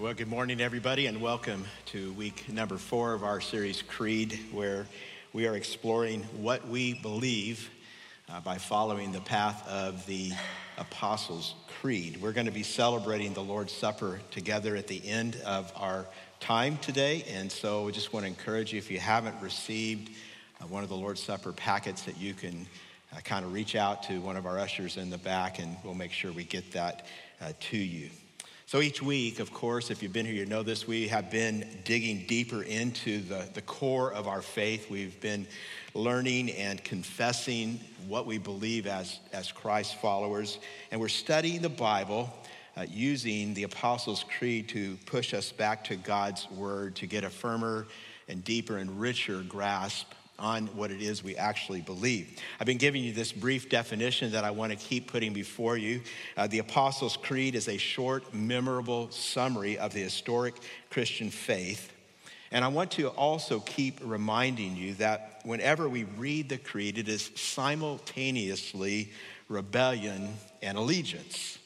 Well, good morning, everybody, and welcome to week number four of our series, Creed, where we are exploring what we believe uh, by following the path of the Apostles' Creed. We're going to be celebrating the Lord's Supper together at the end of our time today, and so we just want to encourage you if you haven't received uh, one of the Lord's Supper packets, that you can uh, kind of reach out to one of our ushers in the back, and we'll make sure we get that uh, to you. So each week, of course, if you've been here, you know this, we have been digging deeper into the, the core of our faith. We've been learning and confessing what we believe as, as Christ followers. And we're studying the Bible uh, using the Apostles' Creed to push us back to God's Word to get a firmer and deeper and richer grasp on what it is we actually believe. I've been giving you this brief definition that I want to keep putting before you. Uh, the Apostles' Creed is a short, memorable summary of the historic Christian faith. And I want to also keep reminding you that whenever we read the creed, it is simultaneously rebellion and allegiance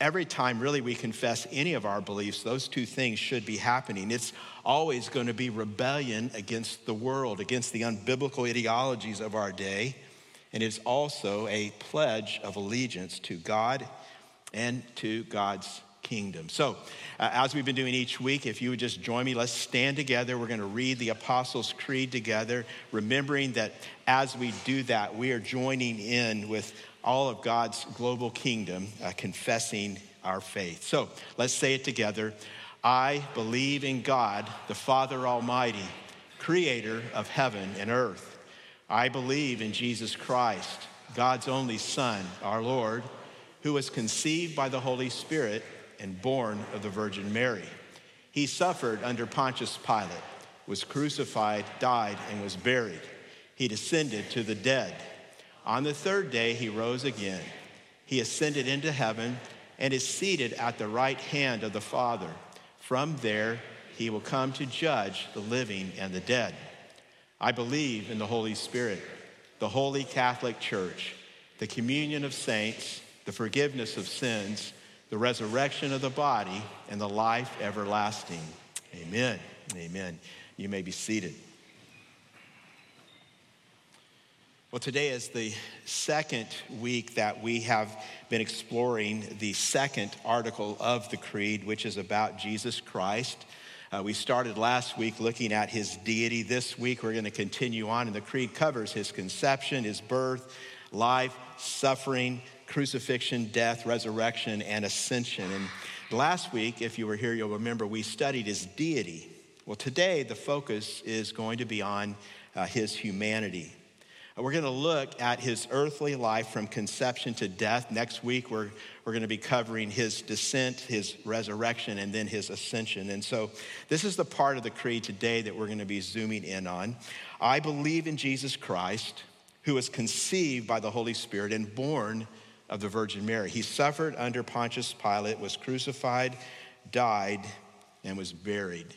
every time really we confess any of our beliefs, those two things should be happening. It's always going to be rebellion against the world, against the unbiblical ideologies of our day. And it's also a pledge of allegiance to God and to God's kingdom. So, uh, as we've been doing each week, if you would just join me, let's stand together. We're going to read the Apostles' Creed together, remembering that as we do that, we are joining in with all of God's global kingdom, uh, confessing our faith. So let's say it together. I believe in God, the Father Almighty, creator of heaven and earth. I believe in Jesus Christ, God's only Son, our Lord, who was conceived by the Holy Spirit and born of the Virgin Mary. He suffered under Pontius Pilate, was crucified, died, and was buried. He descended to the dead. On the third day, he rose again. He ascended into heaven and is seated at the right hand of the Father. From there, he will come to judge the living and the dead. I believe in the Holy Spirit, the holy Catholic Church, the communion of saints, the forgiveness of sins, the resurrection of the body, and the life everlasting. Amen. Amen. You may be seated. Well, today is the second week that we have been exploring the second article of the Creed, which is about Jesus Christ. Uh, we started last week looking at his deity. This week we're going to continue on, and the Creed covers his conception, his birth, life, suffering, crucifixion, death, resurrection, and ascension. And last week, if you were here, you'll remember we studied his deity. Well, today the focus is going to be on uh, his humanity. We're going to look at his earthly life from conception to death. Next week, we're, we're going to be covering his descent, his resurrection, and then his ascension. And so, this is the part of the creed today that we're going to be zooming in on. I believe in Jesus Christ, who was conceived by the Holy Spirit and born of the Virgin Mary. He suffered under Pontius Pilate, was crucified, died, and was buried.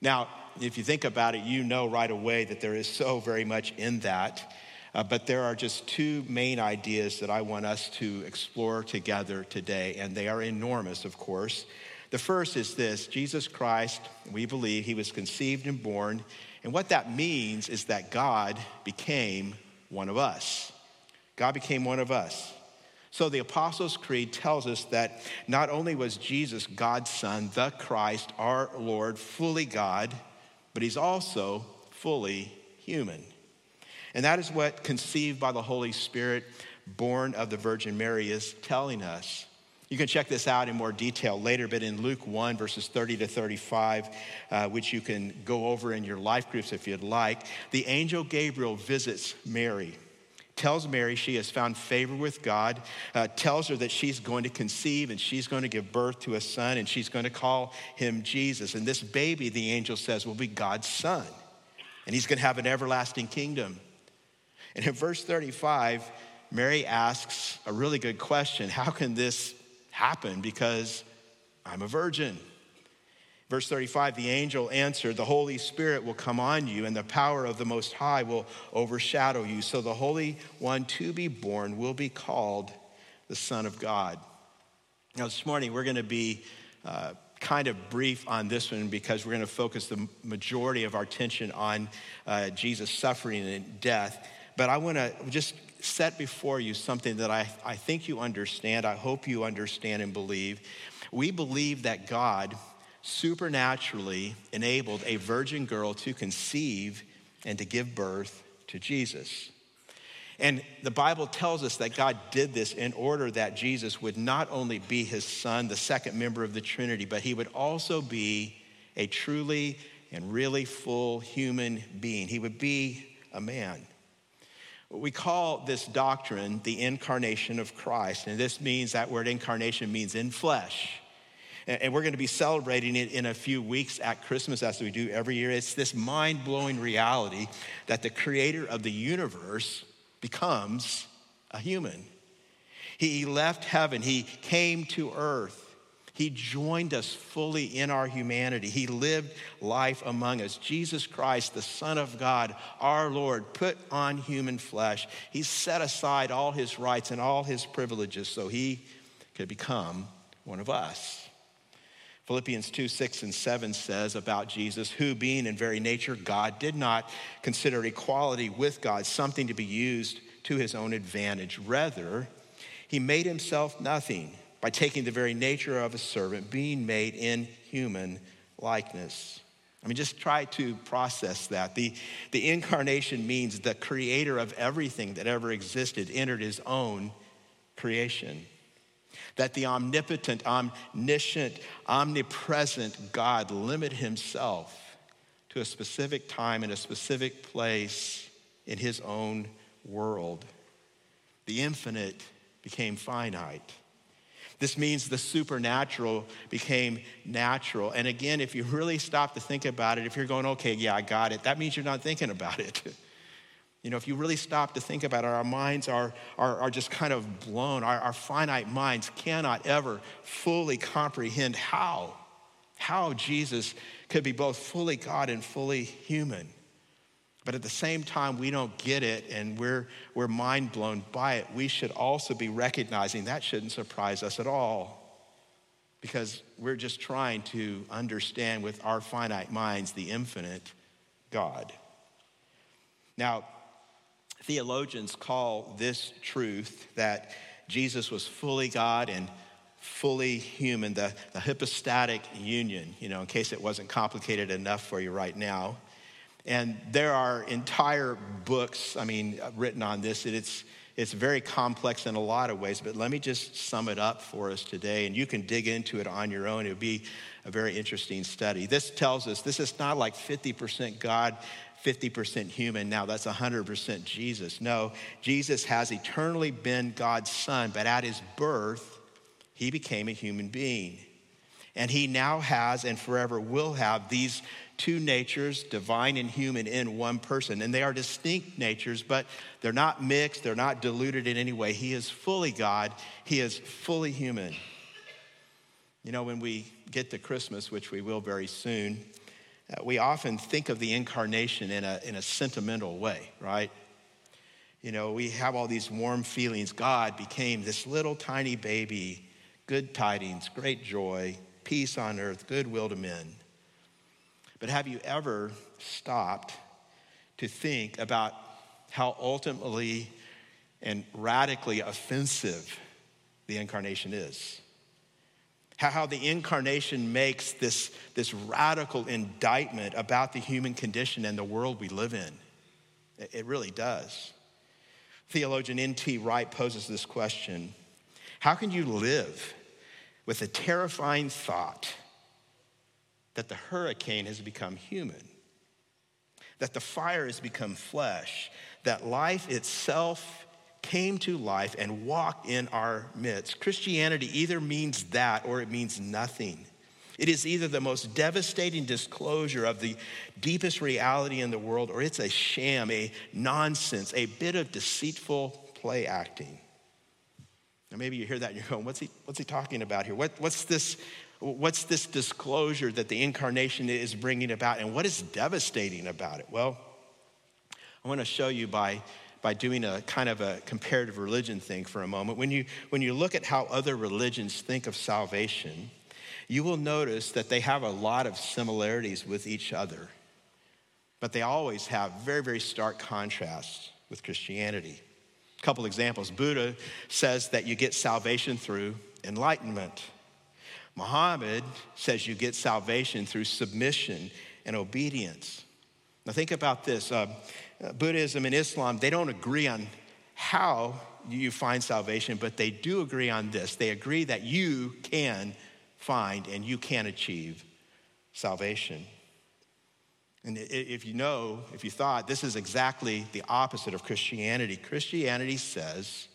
Now, if you think about it, you know right away that there is so very much in that. Uh, but there are just two main ideas that I want us to explore together today, and they are enormous, of course. The first is this Jesus Christ, we believe he was conceived and born. And what that means is that God became one of us. God became one of us. So the Apostles' Creed tells us that not only was Jesus God's Son, the Christ, our Lord, fully God, but he's also fully human. And that is what conceived by the Holy Spirit, born of the Virgin Mary, is telling us. You can check this out in more detail later, but in Luke 1, verses 30 to 35, uh, which you can go over in your life groups if you'd like, the angel Gabriel visits Mary tells Mary she has found favor with God, uh, tells her that she's going to conceive and she's going to give birth to a son and she's going to call him Jesus. And this baby, the angel says, will be God's son. And he's going to have an everlasting kingdom. And in verse 35, Mary asks a really good question How can this happen? Because I'm a virgin. Verse 35 the angel answered, The Holy Spirit will come on you, and the power of the Most High will overshadow you. So the Holy One to be born will be called the Son of God. Now, this morning we're going to be uh, kind of brief on this one because we're going to focus the majority of our attention on uh, Jesus' suffering and death. But I want to just set before you something that I, I think you understand. I hope you understand and believe. We believe that God supernaturally enabled a virgin girl to conceive and to give birth to Jesus. And the Bible tells us that God did this in order that Jesus would not only be his son, the second member of the Trinity, but he would also be a truly and really full human being. He would be a man. We call this doctrine the incarnation of Christ. And this means that word incarnation means in flesh. And we're going to be celebrating it in a few weeks at Christmas, as we do every year. It's this mind blowing reality that the creator of the universe becomes a human. He left heaven, he came to earth. He joined us fully in our humanity. He lived life among us. Jesus Christ, the Son of God, our Lord, put on human flesh. He set aside all his rights and all his privileges so he could become one of us. Philippians 2 6 and 7 says about Jesus, who being in very nature God, did not consider equality with God something to be used to his own advantage. Rather, he made himself nothing by taking the very nature of a servant, being made in human likeness. I mean, just try to process that. The, the incarnation means the creator of everything that ever existed entered his own creation. That the omnipotent, omniscient, omnipresent God limit himself to a specific time and a specific place in his own world. The infinite became finite this means the supernatural became natural. And again, if you really stop to think about it, if you're going, okay, yeah, I got it, that means you're not thinking about it. you know, if you really stop to think about it, our minds are, are, are just kind of blown. Our, our finite minds cannot ever fully comprehend how, how Jesus could be both fully God and fully human. But at the same time, we don't get it and we're, we're mind blown by it. We should also be recognizing that shouldn't surprise us at all because we're just trying to understand with our finite minds the infinite God. Now, theologians call this truth that Jesus was fully God and fully human, the, the hypostatic union, you know, in case it wasn't complicated enough for you right now. And there are entire books, I mean, written on this. It's, it's very complex in a lot of ways, but let me just sum it up for us today, and you can dig into it on your own. It would be a very interesting study. This tells us this is not like 50% God, 50% human. Now that's 100% Jesus. No, Jesus has eternally been God's son, but at his birth, he became a human being. And he now has and forever will have these two natures, divine and human, in one person. And they are distinct natures, but they're not mixed, they're not diluted in any way. He is fully God, He is fully human. You know, when we get to Christmas, which we will very soon, uh, we often think of the incarnation in a, in a sentimental way, right? You know, we have all these warm feelings. God became this little tiny baby, good tidings, great joy, peace on earth, goodwill to men. But have you ever stopped to think about how ultimately and radically offensive the incarnation is? How, the incarnation makes this, this radical indictment about the human condition and the world we live in. It, really does. Theologian N.T. Wright poses this question How can you live with the terrifying thought? that the hurricane has become human, that the fire has become flesh, that life itself came to life and walked in our midst. Christianity either means that or it means nothing. It is either the most devastating disclosure of the deepest reality in the world, or it's a sham, a nonsense, a bit of deceitful play acting. Now, maybe you hear that and you're going, what's he, what's he talking about here? What, what's this What's this disclosure that the incarnation is bringing about, and what is devastating about it? Well, I want to show you by, by doing a kind of a comparative religion thing for a moment. When you, when you look at how other religions think of salvation, you will notice that they have a lot of similarities with each other, but they always have very, very stark contrasts with Christianity. A couple examples Buddha says that you get salvation through enlightenment. Muhammad says you get salvation through submission and obedience. Now, think about this uh, Uh, Buddhism and Islam, they don't agree on how you find salvation, but they do agree on this. They agree that you can find and you can achieve salvation. And if you know, if you thought, this is exactly the opposite of Christianity. Christianity says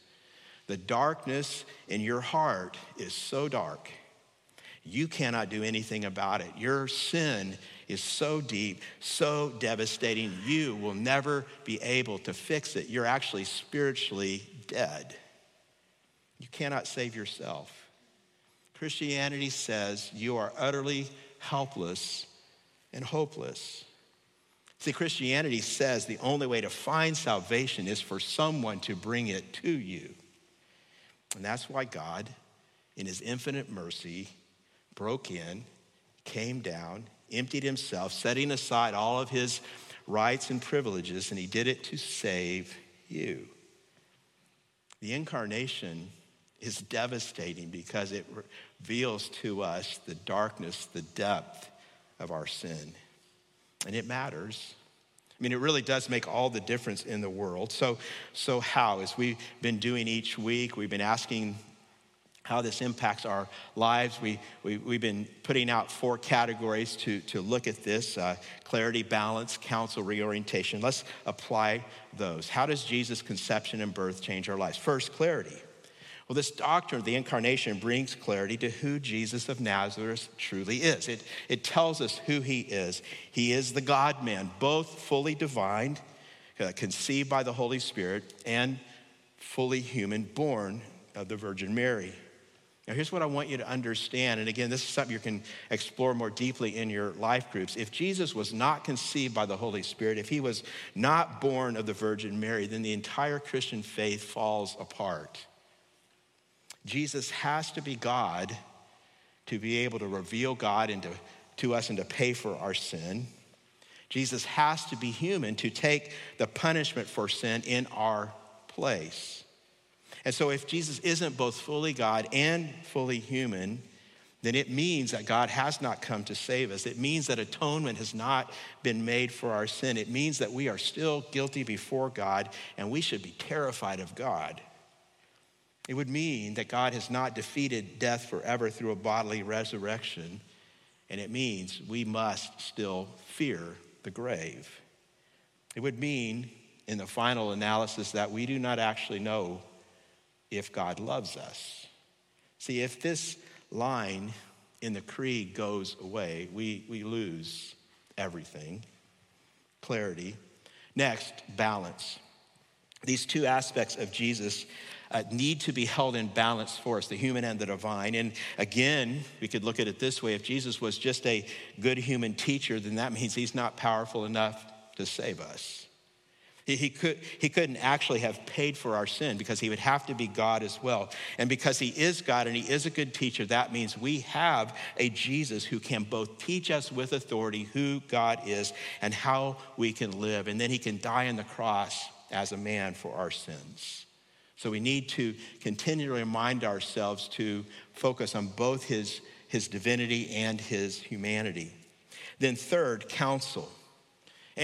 the darkness in your heart is so dark, you cannot do anything about it. Your sin is so deep, so devastating, you will never be able to fix it. You're actually spiritually dead. You cannot save yourself. Christianity says you are utterly helpless and hopeless. See, Christianity says the only way to find salvation is for someone to bring it to you. And that's why God, in his infinite mercy, broke in, came down, emptied himself, setting aside all of his rights and privileges, and he did it to save you. The incarnation is devastating because it reveals to us the darkness, the depth of our sin. And it matters. I mean, it really does make all the difference in the world. So, so how? As we've been doing each week, we've been asking how this impacts our lives. We, we, we've been putting out four categories to, to look at this uh, clarity, balance, counsel, reorientation. Let's apply those. How does Jesus' conception and birth change our lives? First, clarity. Well, this doctrine of the incarnation brings clarity to who Jesus of Nazareth truly is. It, it tells us who he is. He is the God man, both fully divine, uh, conceived by the Holy Spirit, and fully human, born of the Virgin Mary. Now, here's what I want you to understand. And again, this is something you can explore more deeply in your life groups. If Jesus was not conceived by the Holy Spirit, if he was not born of the Virgin Mary, then the entire Christian faith falls apart. Jesus has to be God to be able to reveal God into, to us and to pay for our sin. Jesus has to be human to take the punishment for sin in our place. And so, if Jesus isn't both fully God and fully human, then it means that God has not come to save us. It means that atonement has not been made for our sin. It means that we are still guilty before God and we should be terrified of God. It would mean that God has not defeated death forever through a bodily resurrection, and it means we must still fear the grave. It would mean, in the final analysis, that we do not actually know if God loves us. See, if this line in the creed goes away, we, we lose everything clarity. Next, balance. These two aspects of Jesus uh, need to be held in balance for us, the human and the divine. And again, we could look at it this way if Jesus was just a good human teacher, then that means he's not powerful enough to save us. He, he, could, he couldn't actually have paid for our sin because he would have to be God as well. And because he is God and he is a good teacher, that means we have a Jesus who can both teach us with authority who God is and how we can live. And then he can die on the cross as a man for our sins. So we need to continually remind ourselves to focus on both his, his divinity and his humanity. Then, third, counsel.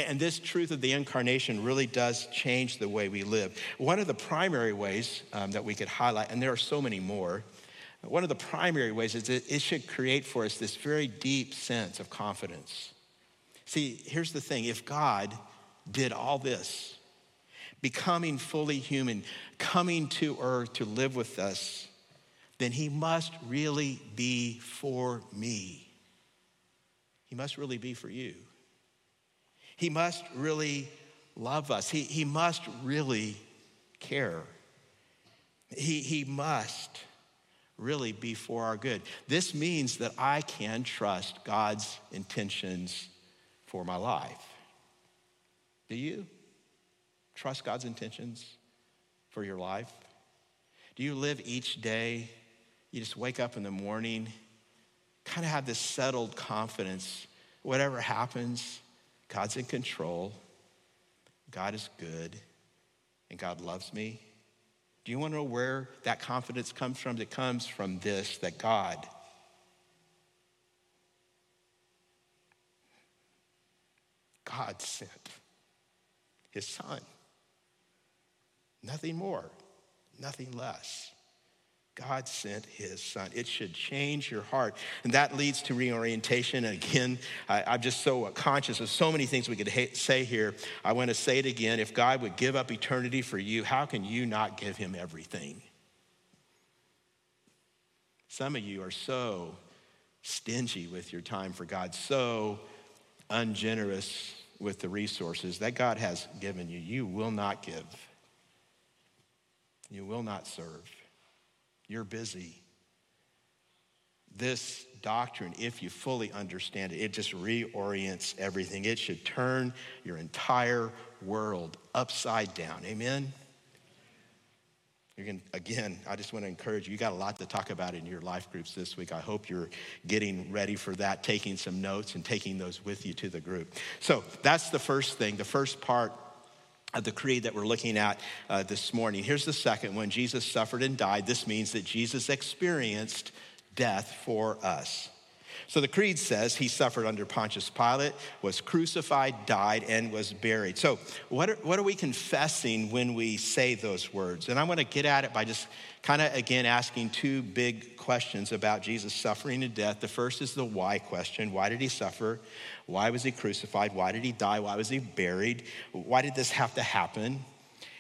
And this truth of the incarnation really does change the way we live. One of the primary ways um, that we could highlight, and there are so many more, one of the primary ways is that it should create for us this very deep sense of confidence. See, here's the thing if God did all this, becoming fully human, coming to earth to live with us, then he must really be for me. He must really be for you. He must really love us. He, he must really care. He, he must really be for our good. This means that I can trust God's intentions for my life. Do you? trust God's intentions for your life? Do you live each day? You just wake up in the morning kind of have this settled confidence. Whatever happens, God's in control, God is good, and God loves me. Do you want to know where that confidence comes from? It comes from this that God God sent his son. Nothing more, nothing less. God sent his son. It should change your heart. And that leads to reorientation. And again, I, am just so conscious of so many things we could ha- say here. I want to say it again. If God would give up eternity for you, how can you not give him everything? Some of you are so stingy with your time for God, so ungenerous with the resources that God has given you. You will not give, you will not serve. You're busy. This doctrine, if you fully understand it, it just reorients everything. It should turn your entire world upside down. Amen? Can, again, I just want to encourage you. You got a lot to talk about in your life groups this week. I hope you're getting ready for that, taking some notes and taking those with you to the group. So that's the first thing, the first part the creed that we're looking at uh, this morning. Here's the second one Jesus suffered and died. This means that Jesus experienced death for us. So the creed says he suffered under Pontius Pilate, was crucified, died, and was buried. So, what are, what are we confessing when we say those words? And I want to get at it by just kind of again asking two big questions about Jesus' suffering and death. The first is the why question why did he suffer? Why was he crucified? Why did he die? Why was he buried? Why did this have to happen?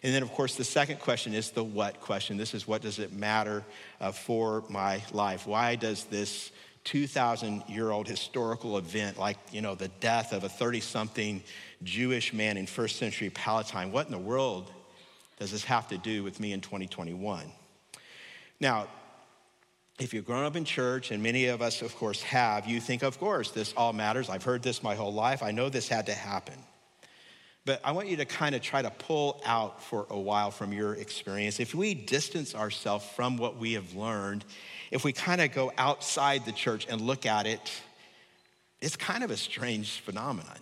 And then, of course, the second question is the what question. This is what does it matter uh, for my life? Why does this 2,000 year old historical event like, you know, the death of a 30 something Jewish man in first century Palestine. What in the world does this have to do with me in 2021? Now, if you've grown up in church, and many of us, of course, have, you think, of course, this all matters. I've heard this my whole life. I know this had to happen. But I want you to kind of try to pull out for a while from your experience. If we distance ourselves from what we have learned if we kind of go outside the church and look at it, it's kind of a strange phenomenon.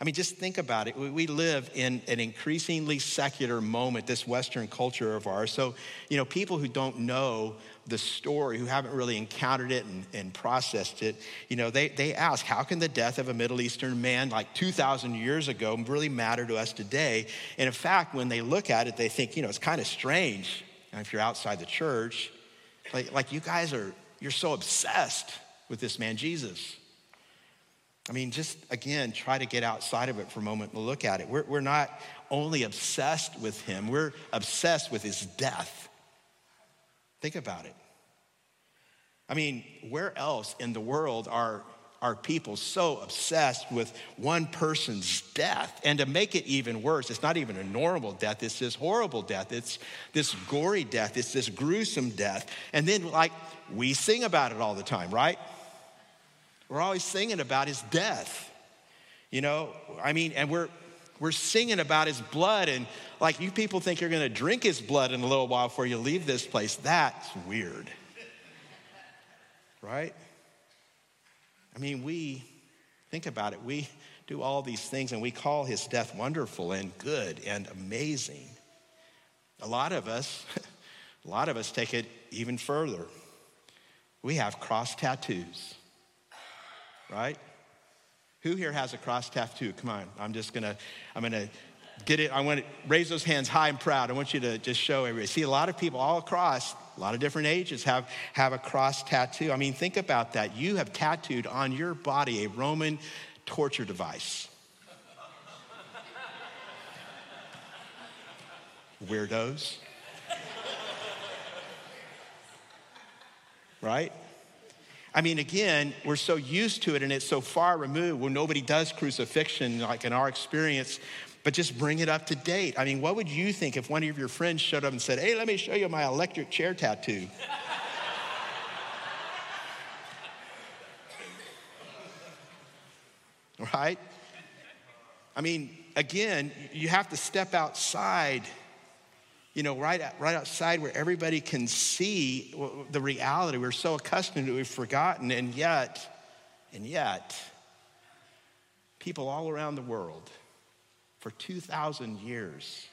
I mean, just think about it. We live in an increasingly secular moment, this Western culture of ours. So, you know, people who don't know the story, who haven't really encountered it and, and processed it, you know, they, they ask, how can the death of a Middle Eastern man like 2,000 years ago really matter to us today? And in fact, when they look at it, they think, you know, it's kind of strange. And if you're outside the church, like, like you guys are, you're so obsessed with this man, Jesus. I mean, just again, try to get outside of it for a moment and look at it. We're, we're not only obsessed with him, we're obsessed with his death. Think about it. I mean, where else in the world are are people so obsessed with one person's death. And to make it even worse, it's not even a normal death, it's this horrible death. It's this gory death, it's this gruesome death. And then, like, we sing about it all the time, right? We're always singing about his death. You know, I mean, and we're we're singing about his blood, and like you people think you're gonna drink his blood in a little while before you leave this place. That's weird. Right? I mean, we think about it, we do all these things and we call his death wonderful and good and amazing. A lot of us, a lot of us take it even further. We have cross tattoos, right? Who here has a cross tattoo? Come on, I'm just gonna, I'm gonna get it. I want to raise those hands high and proud. I want you to just show everybody. See, a lot of people all across a lot of different ages have, have a cross tattoo. I mean, think about that. You have tattooed on your body a Roman torture device. Weirdos. right? I mean, again, we're so used to it and it's so far removed where nobody does crucifixion, like in our experience, but just bring it up to date. I mean, what would you think if one of your friends showed up and said, Hey, let me show you my electric chair tattoo? right? I mean, again, you have to step outside you know, right, right outside where everybody can see the reality. We're so accustomed to it, we've forgotten. And yet, and yet, people all around the world for 2,000 years,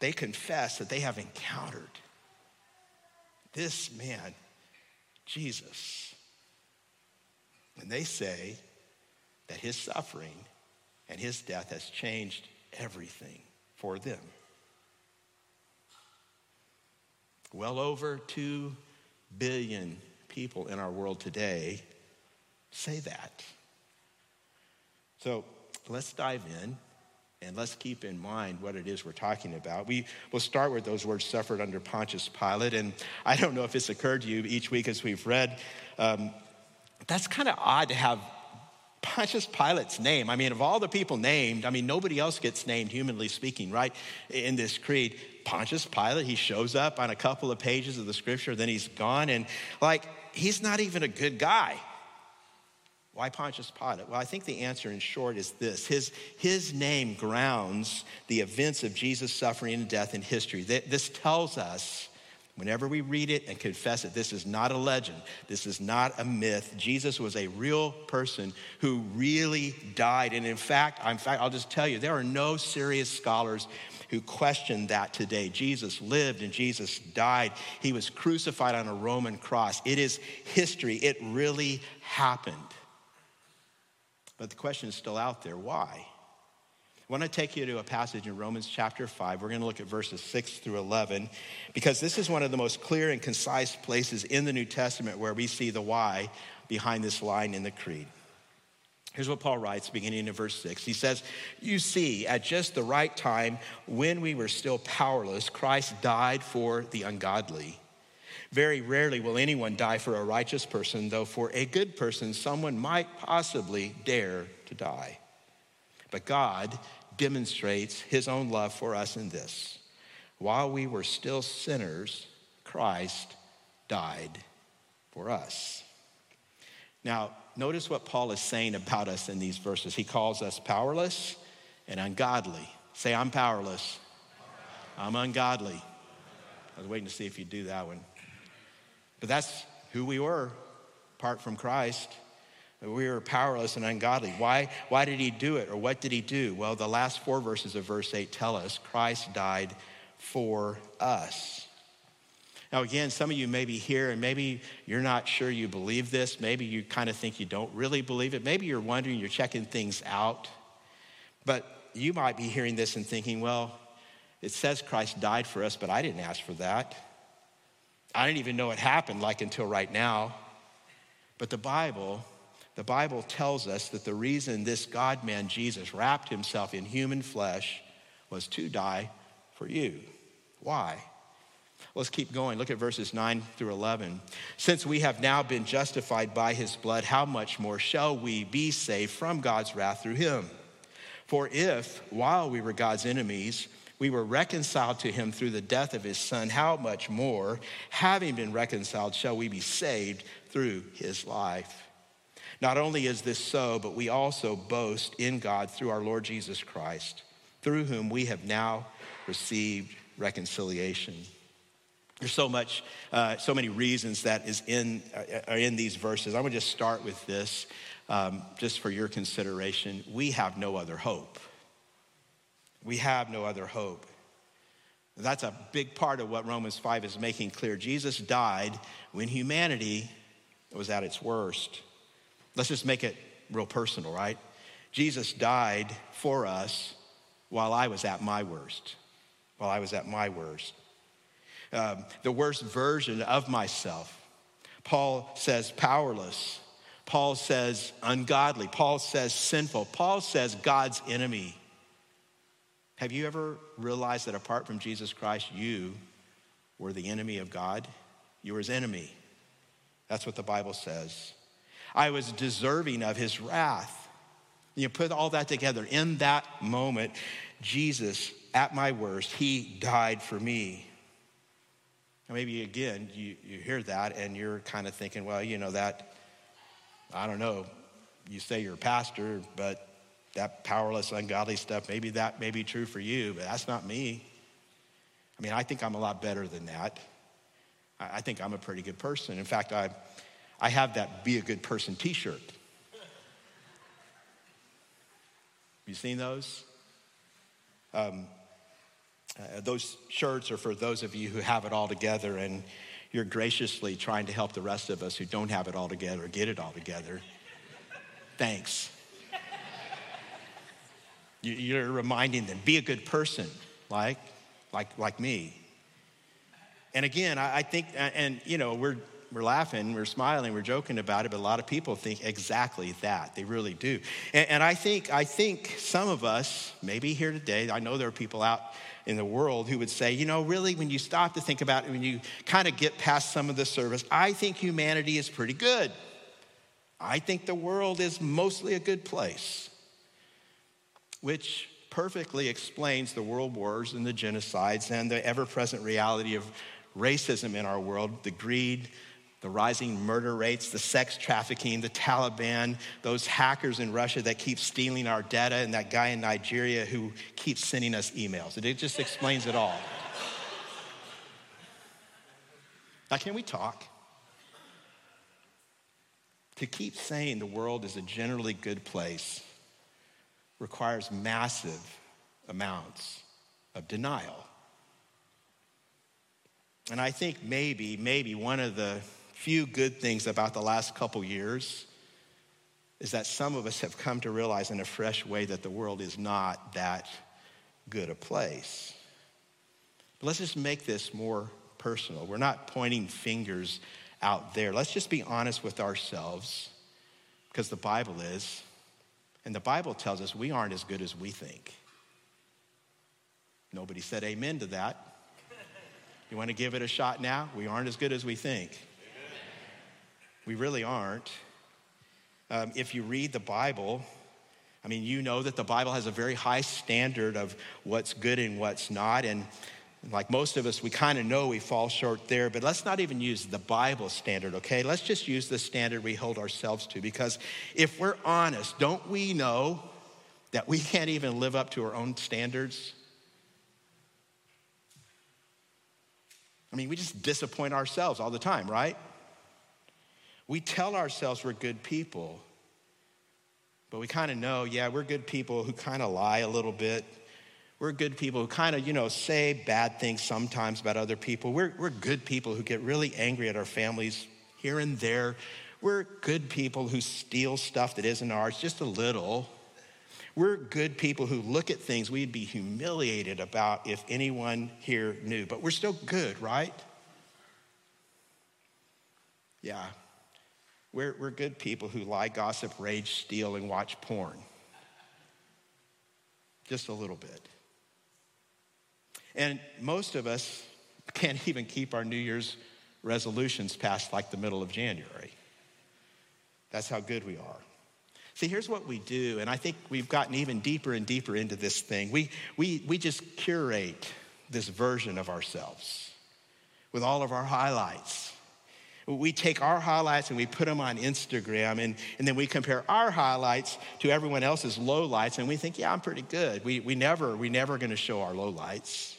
they confess that they have encountered this man, Jesus. And they say that his suffering and his death has changed everything for them. Well over 2 billion people in our world today say that. So let's dive in and let's keep in mind what it is we're talking about. We will start with those words suffered under Pontius Pilate. And I don't know if it's occurred to you each week as we've read, um, that's kind of odd to have Pontius Pilate's name. I mean, of all the people named, I mean, nobody else gets named, humanly speaking, right? In this creed. Pontius Pilate, he shows up on a couple of pages of the scripture, then he's gone. And like, he's not even a good guy. Why Pontius Pilate? Well, I think the answer in short is this his, his name grounds the events of Jesus' suffering and death in history. This tells us, whenever we read it and confess it, this is not a legend, this is not a myth. Jesus was a real person who really died. And in fact, in fact, I'll just tell you, there are no serious scholars who question that today. Jesus lived and Jesus died. He was crucified on a Roman cross. It is history, it really happened. But the question is still out there why? I want to take you to a passage in Romans chapter 5. We're going to look at verses 6 through 11 because this is one of the most clear and concise places in the New Testament where we see the why behind this line in the creed. Here's what Paul writes beginning in verse 6. He says, You see, at just the right time, when we were still powerless, Christ died for the ungodly. Very rarely will anyone die for a righteous person, though for a good person, someone might possibly dare to die. But God demonstrates his own love for us in this while we were still sinners, Christ died for us. Now, notice what Paul is saying about us in these verses. He calls us powerless and ungodly. Say, I'm powerless. I'm ungodly. I was waiting to see if you'd do that one. But that's who we were apart from Christ. We were powerless and ungodly. Why, why did he do it or what did he do? Well, the last four verses of verse 8 tell us Christ died for us. Now, again, some of you may be here and maybe you're not sure you believe this. Maybe you kind of think you don't really believe it. Maybe you're wondering, you're checking things out. But you might be hearing this and thinking, well, it says Christ died for us, but I didn't ask for that. I didn't even know it happened like until right now. But the Bible, the Bible tells us that the reason this God man Jesus wrapped himself in human flesh was to die for you. Why? Let's keep going. Look at verses 9 through 11. Since we have now been justified by his blood, how much more shall we be saved from God's wrath through him? For if, while we were God's enemies, we were reconciled to him through the death of his son, how much more, having been reconciled, shall we be saved through his life? Not only is this so, but we also boast in God through our Lord Jesus Christ, through whom we have now received reconciliation. There's so much, uh, so many reasons that is in uh, are in these verses. I'm going to just start with this, um, just for your consideration. We have no other hope. We have no other hope. That's a big part of what Romans 5 is making clear. Jesus died when humanity was at its worst. Let's just make it real personal, right? Jesus died for us while I was at my worst. While I was at my worst. Um, the worst version of myself. Paul says powerless. Paul says ungodly. Paul says sinful. Paul says God's enemy. Have you ever realized that apart from Jesus Christ, you were the enemy of God? You were his enemy. That's what the Bible says. I was deserving of his wrath. You put all that together. In that moment, Jesus, at my worst, he died for me. Now maybe again, you, you hear that and you're kind of thinking, well, you know, that, I don't know, you say you're a pastor, but that powerless, ungodly stuff, maybe that may be true for you, but that's not me. I mean, I think I'm a lot better than that. I think I'm a pretty good person. In fact, I, I have that Be a Good Person t shirt. You seen those? Um, uh, those shirts are for those of you who have it all together and you're graciously trying to help the rest of us who don't have it all together get it all together. Thanks. You're reminding them, be a good person, like, like, like me. And again, I think, and you know, we're, we're laughing, we're smiling, we're joking about it, but a lot of people think exactly that. They really do. And, and I think, I think some of us, maybe here today, I know there are people out in the world who would say, you know, really, when you stop to think about it, when you kind of get past some of the service, I think humanity is pretty good. I think the world is mostly a good place, which perfectly explains the world wars and the genocides and the ever present reality of racism in our world, the greed, the rising murder rates, the sex trafficking, the Taliban, those hackers in Russia that keep stealing our data, and that guy in Nigeria who keeps sending us emails. It just explains it all. Now, can we talk? To keep saying the world is a generally good place requires massive amounts of denial. And I think maybe, maybe one of the few good things about the last couple years is that some of us have come to realize in a fresh way that the world is not that good a place. But let's just make this more personal. We're not pointing fingers out there. Let's just be honest with ourselves because the Bible is. And the Bible tells us we aren't as good as we think. Nobody said amen to that. You want to give it a shot now? We aren't as good as we think. We really aren't. Um, if you read the Bible, I mean, you know that the Bible has a very high standard of what's good and what's not. And like most of us, we kind of know we fall short there, but let's not even use the Bible standard, okay? Let's just use the standard we hold ourselves to because if we're honest, don't we know that we can't even live up to our own standards? I mean, we just disappoint ourselves all the time, right? We tell ourselves we're good people, but we kind of know, yeah, we're good people who kind of lie a little bit we're good people who kind of, you know, say bad things sometimes about other people. We're, we're good people who get really angry at our families here and there. We're good people who steal stuff that isn't ours, just a little. We're good people who look at things we'd be humiliated about if anyone here knew, but we're still good, right? Yeah. We're, we're good people who lie, gossip, rage, steal, and watch porn. Just a little bit. And most of us can't even keep our New Year's resolutions past like the middle of January. That's how good we are. See, here's what we do, and I think we've gotten even deeper and deeper into this thing. We, we, we just curate this version of ourselves with all of our highlights. We take our highlights and we put them on Instagram, and, and then we compare our highlights to everyone else's lowlights, and we think, yeah, I'm pretty good. We, we never, we never gonna show our lowlights.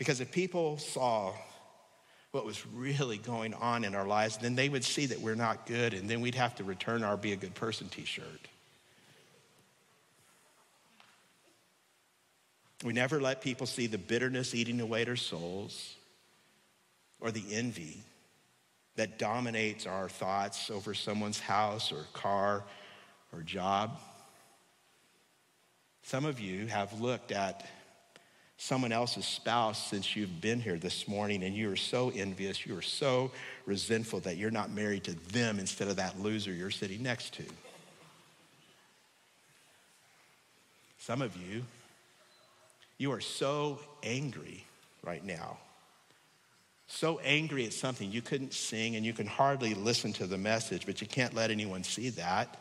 Because if people saw what was really going on in our lives, then they would see that we're not good, and then we'd have to return our Be a Good Person t shirt. We never let people see the bitterness eating away our souls or the envy that dominates our thoughts over someone's house or car or job. Some of you have looked at someone else's spouse since you've been here this morning and you are so envious, you are so resentful that you're not married to them instead of that loser you're sitting next to. Some of you, you are so angry right now. So angry at something you couldn't sing and you can hardly listen to the message, but you can't let anyone see that.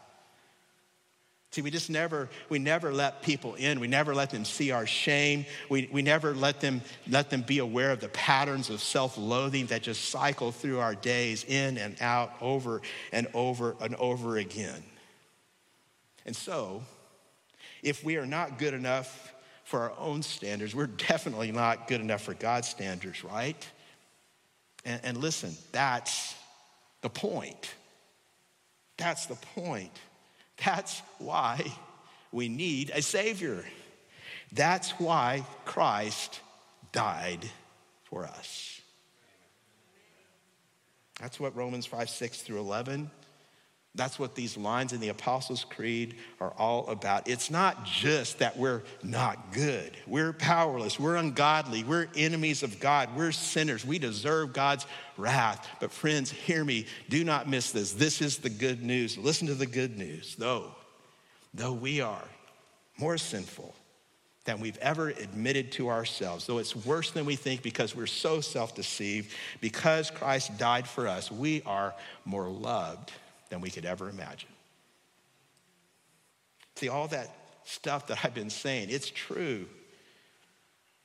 See, we just never, we never let people in. We never let them see our shame. We, we never let them, let them be aware of the patterns of self-loathing that just cycle through our days in and out over and over and over again. And so, if we are not good enough for our own standards. We're definitely not good enough for God's standards, right? And, and listen, that's the point. That's the point. That's why we need a Savior. That's why Christ died for us. That's what Romans 5 6 through 11 that's what these lines in the Apostles' Creed are all about. It's not just that we're not good, we're powerless, we're ungodly, we're enemies of God, we're sinners, we deserve God's wrath. But, friends, hear me, do not miss this. This is the good news. Listen to the good news. Though, though we are more sinful than we've ever admitted to ourselves, though it's worse than we think because we're so self deceived, because Christ died for us, we are more loved than we could ever imagine. See, all that stuff that I've been saying, it's true.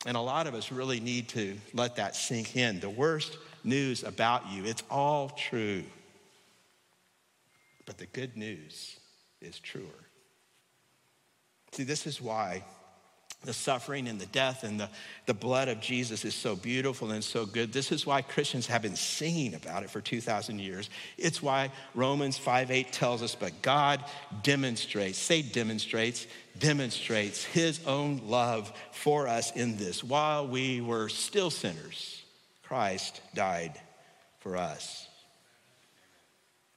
And a lot of us really need to let that sink in. The worst news about you, it's all true. But the good news is truer. See, this is why the suffering and the death and the, the blood of Jesus is so beautiful and so good. This is why Christians have been singing about it for 2,000 years. It's why Romans 5 8 tells us, but God demonstrates, say demonstrates, demonstrates his own love for us in this. While we were still sinners, Christ died for us.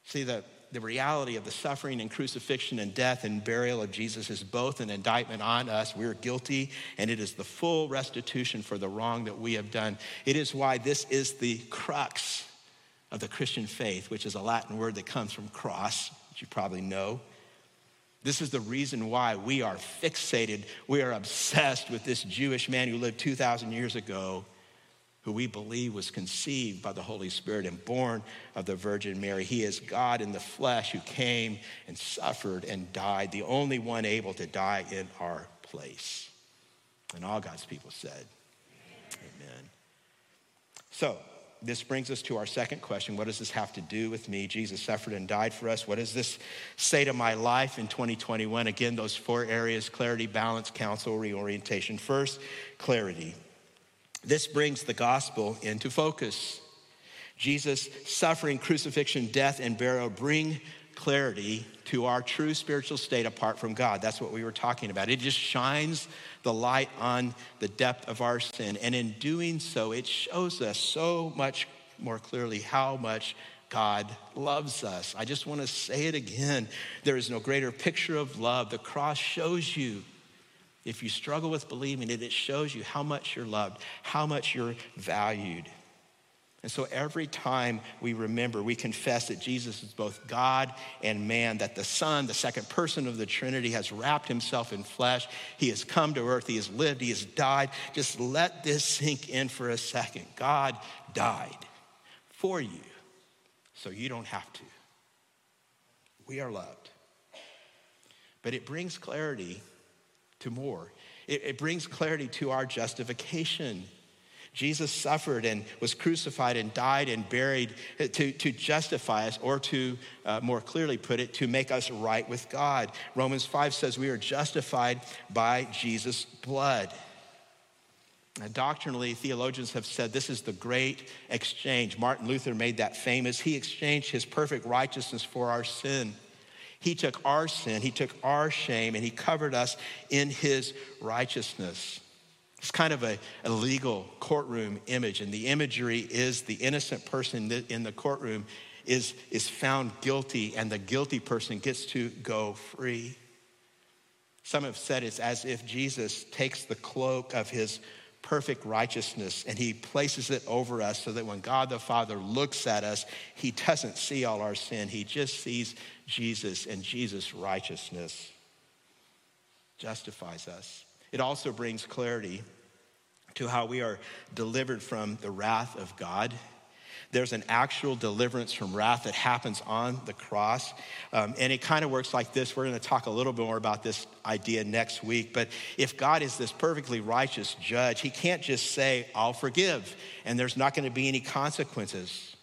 See, that the reality of the suffering and crucifixion and death and burial of Jesus is both an indictment on us. We're guilty, and it is the full restitution for the wrong that we have done. It is why this is the crux of the Christian faith, which is a Latin word that comes from cross, which you probably know. This is the reason why we are fixated, we are obsessed with this Jewish man who lived 2,000 years ago who we believe was conceived by the Holy Spirit and born of the Virgin Mary. He is God in the flesh who came and suffered and died, the only one able to die in our place. And all God's people said, Amen. So, this brings us to our second question. What does this have to do with me? Jesus suffered and died for us. What does this say to my life in 2021? Again, those four areas clarity, balance, counsel, reorientation. First, clarity. This brings the gospel into focus. Jesus' suffering, crucifixion, death, and burial bring clarity to our true spiritual state apart from God. That's what we were talking about. It just shines the light on the depth of our sin. And in doing so, it shows us so much more clearly how much God loves us. I just want to say it again. There is no greater picture of love. The cross shows you if you struggle with believing it, it shows you how much you're loved, how much you're valued. And so every time we remember, we confess that Jesus is both God and man, that the Son, the second person of the Trinity, has wrapped himself in flesh. He has come to earth, he has lived, he has died. Just let this sink in for a second. God died for you, so you don't have to. We are loved. But it brings clarity to more. It, it brings clarity to our justification. Jesus suffered and was crucified and died and buried to, to justify us, or to uh, more clearly put it, to make us right with God. Romans 5 says we are justified by Jesus' blood. Now, doctrinally, theologians have said this is the great exchange. Martin Luther made that famous. He exchanged his perfect righteousness for our sin. He took our sin, He took our shame, and He covered us in His righteousness. It's kind of a, a legal courtroom image, and the imagery is the innocent person in the courtroom is, is found guilty, and the guilty person gets to go free. Some have said it's as if Jesus takes the cloak of his perfect righteousness and he places it over us so that when God the Father looks at us, he doesn't see all our sin. He just sees Jesus and Jesus' righteousness justifies us. It also brings clarity to how we are delivered from the wrath of God. There's an actual deliverance from wrath that happens on the cross. Um, and it kind of works like this. We're going to talk a little bit more about this idea next week. But if God is this perfectly righteous judge, he can't just say, I'll forgive, and there's not going to be any consequences.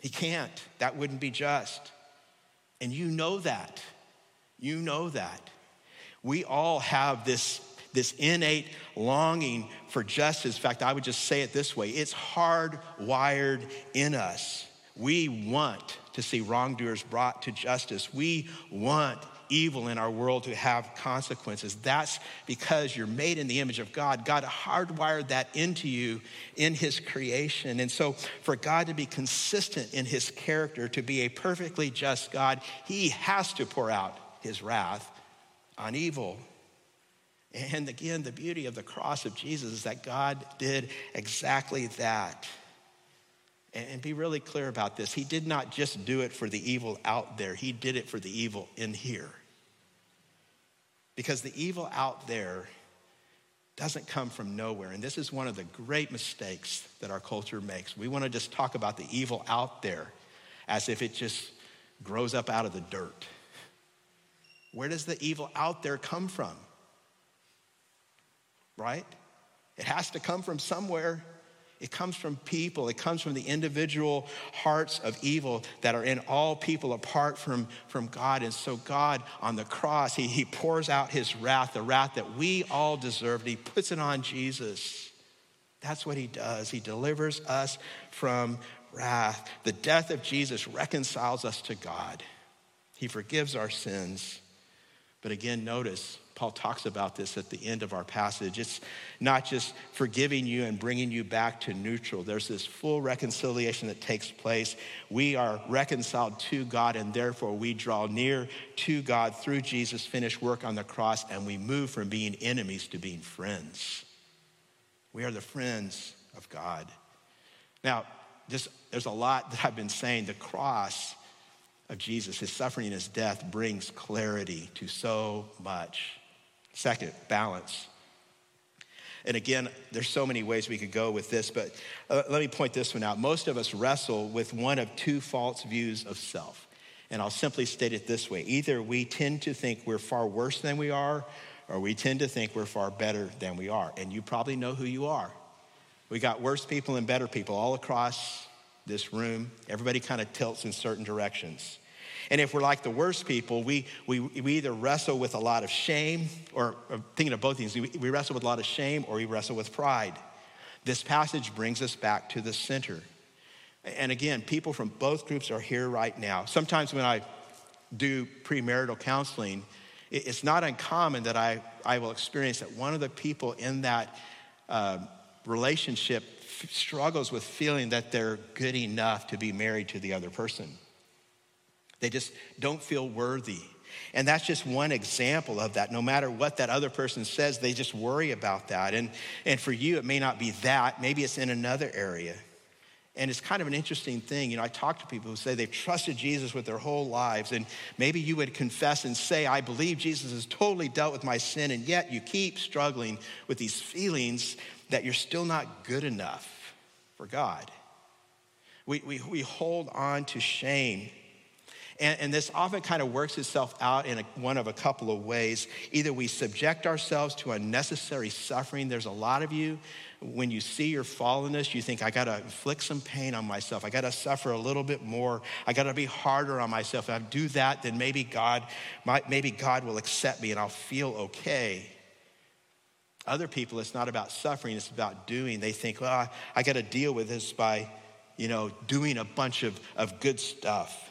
He can't. That wouldn't be just. And you know that. You know that. We all have this, this innate longing for justice. In fact, I would just say it this way it's hardwired in us. We want to see wrongdoers brought to justice. We want evil in our world to have consequences. That's because you're made in the image of God. God hardwired that into you in His creation. And so, for God to be consistent in His character, to be a perfectly just God, He has to pour out His wrath on evil. And again, the beauty of the cross of Jesus is that God did exactly that. And be really clear about this. He did not just do it for the evil out there, He did it for the evil in here. Because the evil out there doesn't come from nowhere. And this is one of the great mistakes that our culture makes. We want to just talk about the evil out there as if it just grows up out of the dirt. Where does the evil out there come from? Right? It has to come from somewhere. It comes from people. It comes from the individual hearts of evil that are in all people apart from, from God. And so, God on the cross, he, he pours out His wrath, the wrath that we all deserved. He puts it on Jesus. That's what He does. He delivers us from wrath. The death of Jesus reconciles us to God, He forgives our sins. But again, notice Paul talks about this at the end of our passage. It's not just forgiving you and bringing you back to neutral. There's this full reconciliation that takes place. We are reconciled to God, and therefore we draw near to God through Jesus' finished work on the cross, and we move from being enemies to being friends. We are the friends of God. Now, there's a lot that I've been saying. The cross of Jesus, his suffering and his death, brings clarity to so much. Second, balance. And again, there's so many ways we could go with this, but uh, let me point this one out. Most of us wrestle with one of two false views of self. And I'll simply state it this way either we tend to think we're far worse than we are, or we tend to think we're far better than we are. And you probably know who you are. We got worse people and better people all across this room. Everybody kind of tilts in certain directions. And if we're like the worst people, we, we, we either wrestle with a lot of shame, or, or thinking of both things, we, we wrestle with a lot of shame or we wrestle with pride. This passage brings us back to the center. And again, people from both groups are here right now. Sometimes when I do premarital counseling, it's not uncommon that I, I will experience that one of the people in that uh, relationship struggles with feeling that they're good enough to be married to the other person. They just don't feel worthy. And that's just one example of that. No matter what that other person says, they just worry about that. And, and for you, it may not be that, maybe it's in another area. And it's kind of an interesting thing. You know, I talk to people who say they've trusted Jesus with their whole lives, and maybe you would confess and say, I believe Jesus has totally dealt with my sin, and yet you keep struggling with these feelings that you're still not good enough for God. We, we, we hold on to shame and, and this often kind of works itself out in a, one of a couple of ways. Either we subject ourselves to unnecessary suffering. There's a lot of you, when you see your fallenness, you think, I got to inflict some pain on myself. I got to suffer a little bit more. I got to be harder on myself. If I do that, then maybe God, maybe God will accept me and I'll feel okay. Other people, it's not about suffering, it's about doing. They think, well, I, I got to deal with this by, you know, doing a bunch of, of good stuff.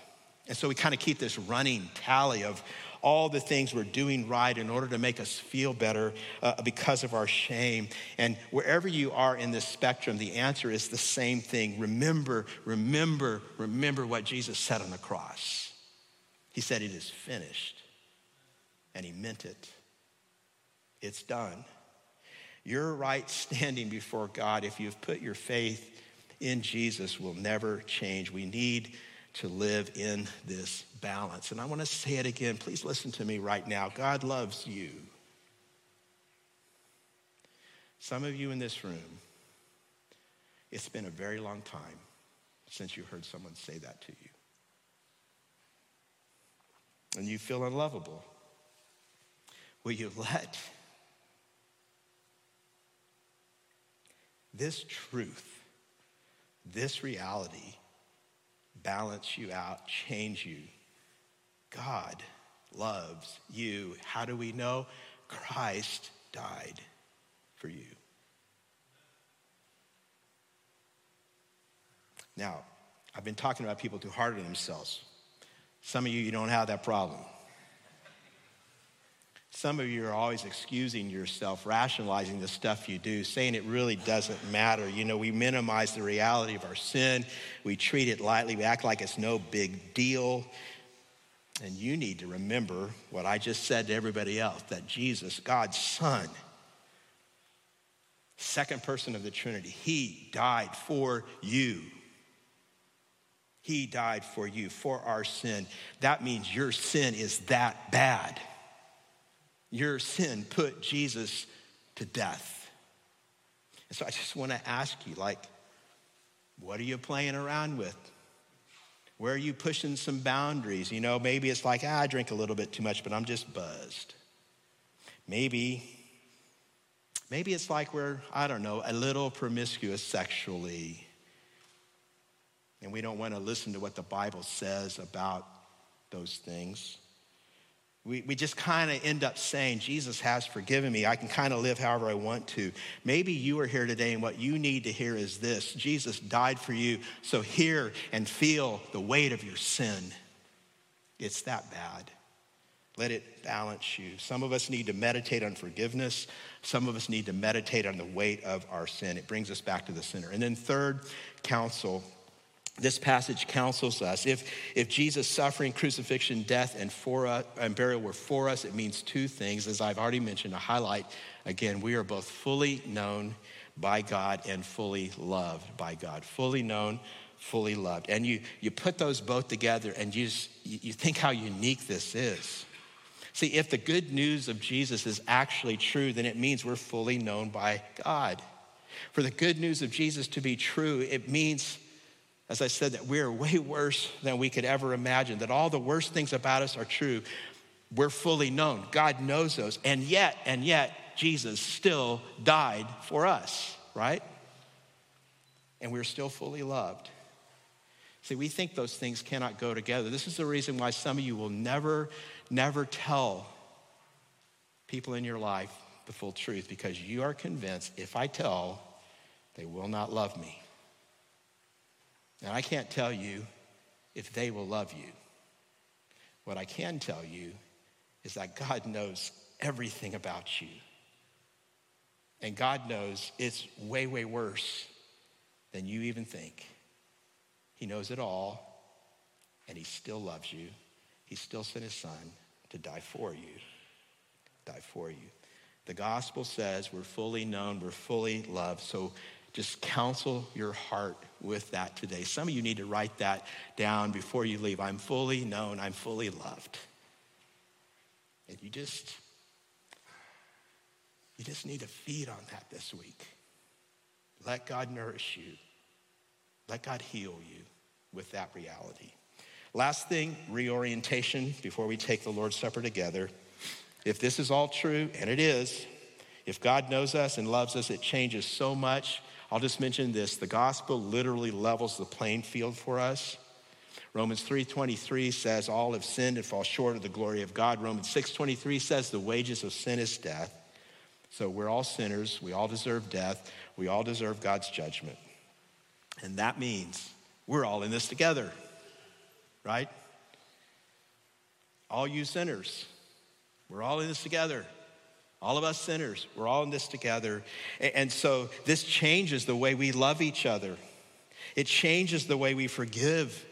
And so we kind of keep this running tally of all the things we're doing right in order to make us feel better uh, because of our shame. And wherever you are in this spectrum, the answer is the same thing. Remember, remember, remember what Jesus said on the cross. He said, It is finished. And he meant it. It's done. Your right standing before God, if you've put your faith in Jesus, will never change. We need to live in this balance. And I want to say it again. Please listen to me right now. God loves you. Some of you in this room, it's been a very long time since you heard someone say that to you. And you feel unlovable. Will you let this truth, this reality, balance you out, change you. God loves you. How do we know? Christ died for you. Now, I've been talking about people too hard on themselves. Some of you, you don't have that problem. Some of you are always excusing yourself, rationalizing the stuff you do, saying it really doesn't matter. You know, we minimize the reality of our sin, we treat it lightly, we act like it's no big deal. And you need to remember what I just said to everybody else that Jesus, God's Son, second person of the Trinity, He died for you. He died for you, for our sin. That means your sin is that bad. Your sin put Jesus to death. And so I just want to ask you, like, what are you playing around with? Where are you pushing some boundaries? You know, maybe it's like, ah, I drink a little bit too much, but I'm just buzzed. Maybe, maybe it's like we're, I don't know, a little promiscuous sexually. And we don't want to listen to what the Bible says about those things. We, we just kind of end up saying, Jesus has forgiven me. I can kind of live however I want to. Maybe you are here today, and what you need to hear is this Jesus died for you, so hear and feel the weight of your sin. It's that bad. Let it balance you. Some of us need to meditate on forgiveness. Some of us need to meditate on the weight of our sin. It brings us back to the center. And then, third, counsel this passage counsels us. If, if Jesus' suffering, crucifixion, death, and, for us, and burial were for us, it means two things. As I've already mentioned, to highlight again, we are both fully known by God and fully loved by God. Fully known, fully loved. And you, you put those both together and you, you think how unique this is. See, if the good news of Jesus is actually true, then it means we're fully known by God. For the good news of Jesus to be true, it means as I said, that we are way worse than we could ever imagine, that all the worst things about us are true. We're fully known. God knows those. And yet, and yet, Jesus still died for us, right? And we're still fully loved. See, we think those things cannot go together. This is the reason why some of you will never, never tell people in your life the full truth because you are convinced if I tell, they will not love me. And I can't tell you if they will love you. What I can tell you is that God knows everything about you. And God knows it's way, way worse than you even think. He knows it all, and He still loves you. He still sent His Son to die for you. Die for you. The gospel says we're fully known, we're fully loved. So just counsel your heart with that today. Some of you need to write that down before you leave. I'm fully known, I'm fully loved. And you just you just need to feed on that this week. Let God nourish you. Let God heal you with that reality. Last thing, reorientation before we take the Lord's Supper together. If this is all true, and it is, if God knows us and loves us, it changes so much I'll just mention this the gospel literally levels the playing field for us. Romans 3:23 says all have sinned and fall short of the glory of God. Romans 6:23 says the wages of sin is death. So we're all sinners, we all deserve death, we all deserve God's judgment. And that means we're all in this together. Right? All you sinners, we're all in this together. All of us sinners, we're all in this together. And so this changes the way we love each other. It changes the way we forgive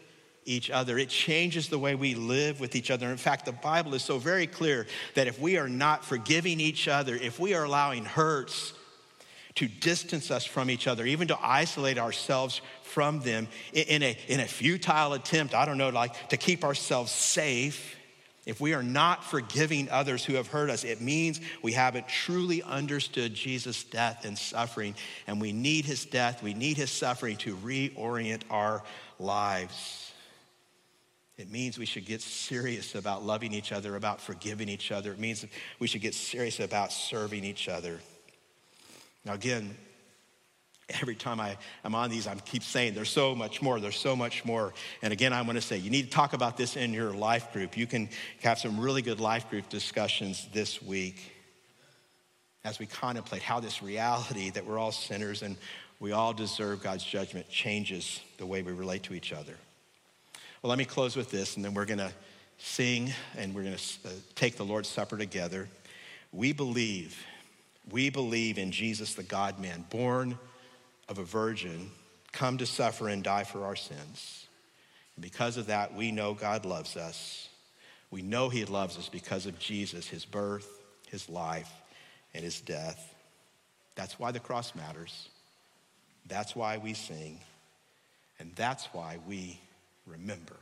each other. It changes the way we live with each other. In fact, the Bible is so very clear that if we are not forgiving each other, if we are allowing hurts to distance us from each other, even to isolate ourselves from them in a, in a futile attempt, I don't know, like to keep ourselves safe, if we are not forgiving others who have hurt us, it means we haven't truly understood Jesus' death and suffering, and we need his death, we need his suffering to reorient our lives. It means we should get serious about loving each other, about forgiving each other. It means we should get serious about serving each other. Now, again, every time I, am on these, I keep saying there's so much more, there's so much more. And again, I want to say you need to talk about this in your life group. You can have some really good life group discussions this week. as we contemplate how this reality that we're all sinners and we all deserve God's judgment changes the way we relate to each other. Well, let me close with this, and then we're going to sing and we're going to uh, take the Lord's Supper together. We believe, we believe in Jesus, the God man, born of a virgin, come to suffer and die for our sins. And because of that, we know God loves us. We know He loves us because of Jesus, His birth, His life, and His death. That's why the cross matters. That's why we sing. And that's why we remember.